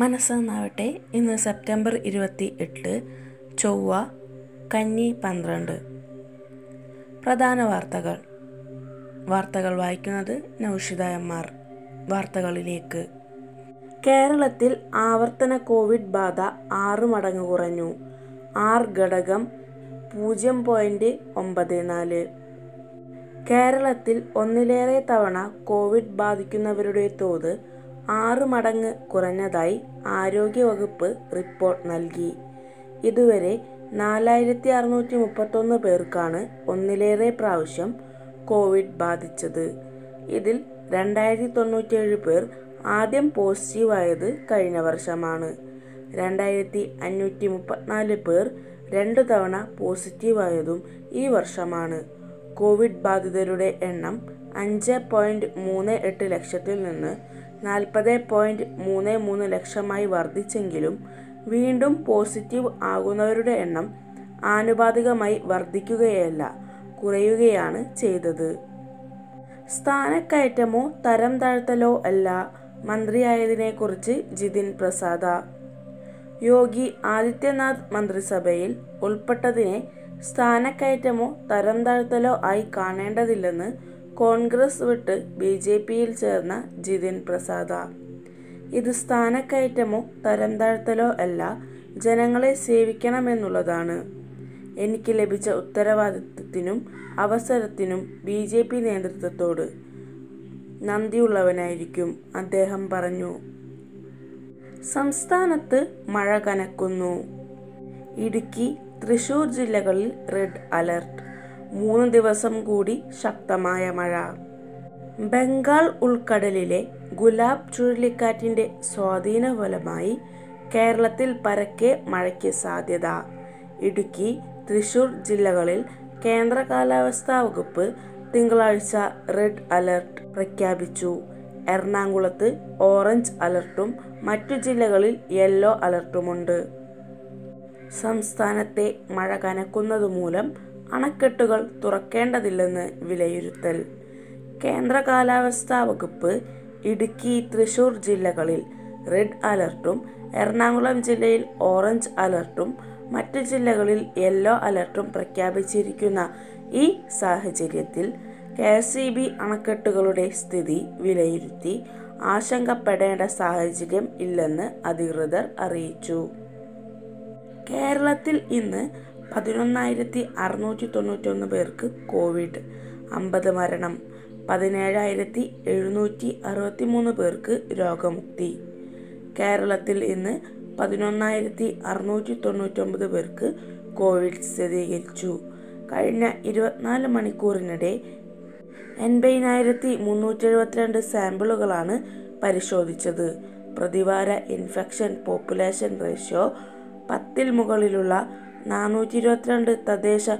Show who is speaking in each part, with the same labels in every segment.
Speaker 1: മനസ്സെന്നാവട്ടെ ഇന്ന് സെപ്റ്റംബർ ഇരുപത്തി എട്ട് ചൊവ്വ കന്നി പന്ത്രണ്ട്. പ്രധാന വാർത്തകൾ. വാർത്തകൾ വായിക്കുന്നത് നൗഷിത എം ആർ. വാർത്തകളിലേക്ക്. കേരളത്തിൽ ആവർത്തന കോവിഡ് ബാധ ആറ് മടങ്ങ് കുറഞ്ഞു. ആർ ഘടകം പൂജ്യം പോയിന്റ് ഒമ്പത് നാല്. കേരളത്തിൽ ഒന്നിലേറെ തവണ കോവിഡ് ബാധിക്കുന്നവരുടെ തോത് ആറ് മടങ്ങ് കുറഞ്ഞതായി ആരോഗ്യവകുപ്പ് റിപ്പോർട്ട് നൽകി. ഇതുവരെ നാലായിരത്തി അറുന്നൂറ്റി മുപ്പത്തൊന്ന് പേർക്കാണ് ഒന്നിലേറെ പ്രാവശ്യം കോവിഡ് ബാധിച്ചത്. ഇതിൽ രണ്ടായിരത്തി തൊണ്ണൂറ്റിയേഴ് പേർ ആദ്യം പോസിറ്റീവായത് കഴിഞ്ഞ വർഷമാണ്. രണ്ടായിരത്തി അഞ്ഞൂറ്റി മുപ്പത്തിനാല് പേർ രണ്ടു തവണ പോസിറ്റീവായതും ഈ വർഷമാണ്. കോവിഡ് ബാധിതരുടെ എണ്ണം അഞ്ച് പോയിന്റ് മൂന്ന് എട്ട് ലക്ഷത്തിൽ നിന്ന് നാൽപ്പത് പോയിന്റ് മൂന്ന് മൂന്ന് ലക്ഷമായി വർദ്ധിച്ചെങ്കിലും വീണ്ടും പോസിറ്റീവ് ആകുന്നവരുടെ എണ്ണം ആനുപാതികമായി വർദ്ധിക്കുകയല്ല കുറയുകയാണ് ചെയ്തത്. സ്ഥാനക്കയറ്റമോ തരം താഴ്ത്തലോ അല്ല മന്ത്രിയായതിനെക്കുറിച്ച് ജിതിൻ പ്രസാദ. യോഗി ആദിത്യനാഥ് മന്ത്രിസഭയിൽ ഉൾപ്പെട്ടതിനെ സ്ഥാനക്കയറ്റമോ തരം താഴ്ത്തലോ ആയി കാണേണ്ടതില്ലെന്ന് കോൺഗ്രസ് വിട്ട് ബി ജെ പിയിൽ ചേർന്ന ജിതിൻ പ്രസാദ. ഇത് സ്ഥാനക്കയറ്റമോ തരംതാഴ്ത്തലോ അല്ല ജനങ്ങളെ സേവിക്കണമെന്നുള്ളതാണ്. എനിക്ക് ലഭിച്ച ഉത്തരവാദിത്വത്തിനും അവസരത്തിനും ബി ജെ പി നേതൃത്വത്തോട് നന്ദിയുള്ളവനായിരിക്കും അദ്ദേഹം പറഞ്ഞു. സംസ്ഥാനത്ത് മഴ കനക്കുന്നു. ഇടുക്കി തൃശൂർ ജില്ലകളിൽ റെഡ് അലർട്ട്. മൂന്ന് ദിവസം കൂടി ശക്തമായ മഴ. ബംഗാൾ ഉൾക്കടലിലെ ഗുലാബ് ചുഴലിക്കാറ്റിന്റെ സ്വാധീന ഫലമായി കേരളത്തിൽ പരക്കെ മഴയ്ക്ക് സാധ്യത. ഇടുക്കി തൃശൂർ ജില്ലകളിൽ കേന്ദ്ര കാലാവസ്ഥാ വകുപ്പ് തിങ്കളാഴ്ച റെഡ് അലർട്ട് പ്രഖ്യാപിച്ചു. എറണാകുളത്ത് ഓറഞ്ച് അലർട്ടും മറ്റു ജില്ലകളിൽ യെല്ലോ അലർട്ടുമുണ്ട്. സംസ്ഥാനത്തെ മഴ കനക്കുന്നതുമൂലം അണക്കെട്ടുകൾ തുറക്കേണ്ടതില്ലെന്ന് വിലയിരുത്തൽ. കേന്ദ്ര കാലാവസ്ഥാ വകുപ്പ് ഇടുക്കി തൃശൂർ ജില്ലകളിൽ റെഡ് അലർട്ടും എറണാകുളം ജില്ലയിൽ ഓറഞ്ച് അലർട്ടും മറ്റ് ജില്ലകളിൽ യെല്ലോ അലർട്ടും പ്രഖ്യാപിച്ചിരിക്കുന്ന ഈ സാഹചര്യത്തിൽ കെ എസ് ഇ ബി അണക്കെട്ടുകളുടെ സ്ഥിതി വിലയിരുത്തി ആശങ്കപ്പെടേണ്ട സാഹചര്യം ഇല്ലെന്ന് അധികൃതർ അറിയിച്ചു. കേരളത്തിൽ ഇന്ന് പതിനൊന്നായിരത്തി അറുന്നൂറ്റി തൊണ്ണൂറ്റൊന്ന് പേർക്ക് കോവിഡ് അമ്പത് മരണം പതിനേഴായിരത്തി എഴുന്നൂറ്റി അറുപത്തി മൂന്ന് പേർക്ക് രോഗമുക്തി. കേരളത്തിൽ ഇന്ന് പതിനൊന്നായിരത്തി അറുന്നൂറ്റി തൊണ്ണൂറ്റൊമ്പത് പേർക്ക് കോവിഡ് സ്ഥിരീകരിച്ചു. കഴിഞ്ഞ ഇരുപത്തിനാല് മണിക്കൂറിനിടെ എൺപതിനായിരത്തി മുന്നൂറ്റി എഴുപത്തിരണ്ട് സാമ്പിളുകളാണ് പരിശോധിച്ചത്. പ്രതിവാര ഇൻഫെക്ഷൻ പോപ്പുലേഷൻ റേഷ്യോ പത്തിൽ മുകളിലുള്ള നാനൂറ്റി ഇരുപത്തിരണ്ട് തദ്ദേശ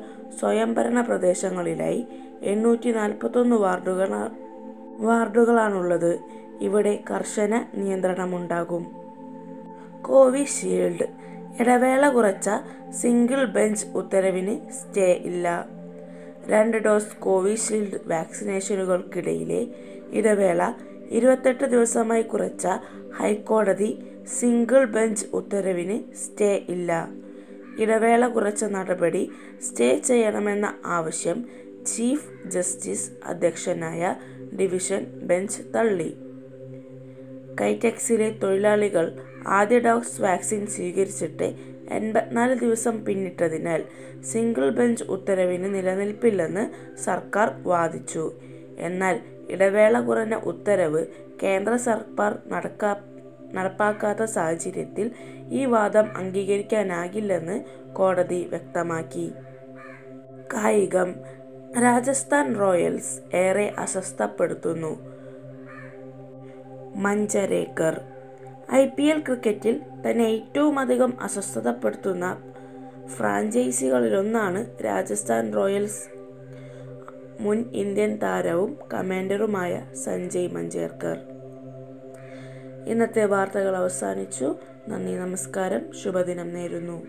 Speaker 1: സ്വയംഭരണ പ്രദേശങ്ങളിലായി എണ്ണൂറ്റി നാൽപ്പത്തൊന്ന് വാർഡുകൾ വാർഡുകളാണുള്ളത്. ഇവിടെ കർശന നിയന്ത്രണമുണ്ടാകും. കോവിഷീൽഡ്. ഇടവേള കുറച്ച സിംഗിൾ ബെഞ്ച് ഉത്തരവിന് സ്റ്റേ ഇല്ല. രണ്ട് ഡോസ് കോവിഷീൽഡ് വാക്സിനേഷനുകൾക്കിടയിലെ ഇടവേള ഇരുപത്തെട്ട് ദിവസമായി കുറച്ച ഹൈക്കോടതി സിംഗിൾ ബെഞ്ച് ഉത്തരവിന് സ്റ്റേ ഇല്ല. ഇടവേള കുറച്ച നടപടി സ്റ്റേ ചെയ്യണമെന്ന ആവശ്യം ചീഫ് ജസ്റ്റിസ് അധ്യക്ഷനായ ഡിവിഷൻ ബെഞ്ച് തള്ളി. കൈറ്റെക്സിലെ തൊഴിലാളികൾ ആദ്യ ഡോക്സ് വാക്സിൻ സ്വീകരിച്ചിട്ട് എൺപത്തിനാല് ദിവസം പിന്നിട്ടതിനാൽ സിംഗിൾ ബെഞ്ച് ഉത്തരവിന് നിലനിൽപ്പില്ലെന്ന് സർക്കാർ വാദിച്ചു. എന്നാൽ ഇടവേള കുറഞ്ഞ ഉത്തരവ് കേന്ദ്ര സർക്കാർ നടക്കാ നടപ്പാക്കാത്ത സാഹചര്യത്തിൽ ഈ വാദം അംഗീകരിക്കാനാകില്ലെന്ന് കോടതി വ്യക്തമാക്കി. കായികം രാജസ്ഥാൻ റോയൽസ് ഏറെ അസ്വസ്ഥപ്പെടുത്തുന്നു. മഞ്ചരേക്കർ. ഐ പി എൽ ക്രിക്കറ്റിൽ തന്നെ ഏറ്റവും അധികം അസ്വസ്ഥതപ്പെടുത്തുന്ന ഫ്രാഞ്ചൈസികളിലൊന്നാണ് രാജസ്ഥാൻ റോയൽസ്. മുൻ ഇന്ത്യൻ താരവും കമാൻഡറുമായ സഞ്ജയ് മഞ്ചേർക്കർ. ഇന്നത്തെ വാർത്തകൾ അവസാനിച്ചു. നന്ദി നമസ്കാരം. ശുഭദിനം നേരുന്നു.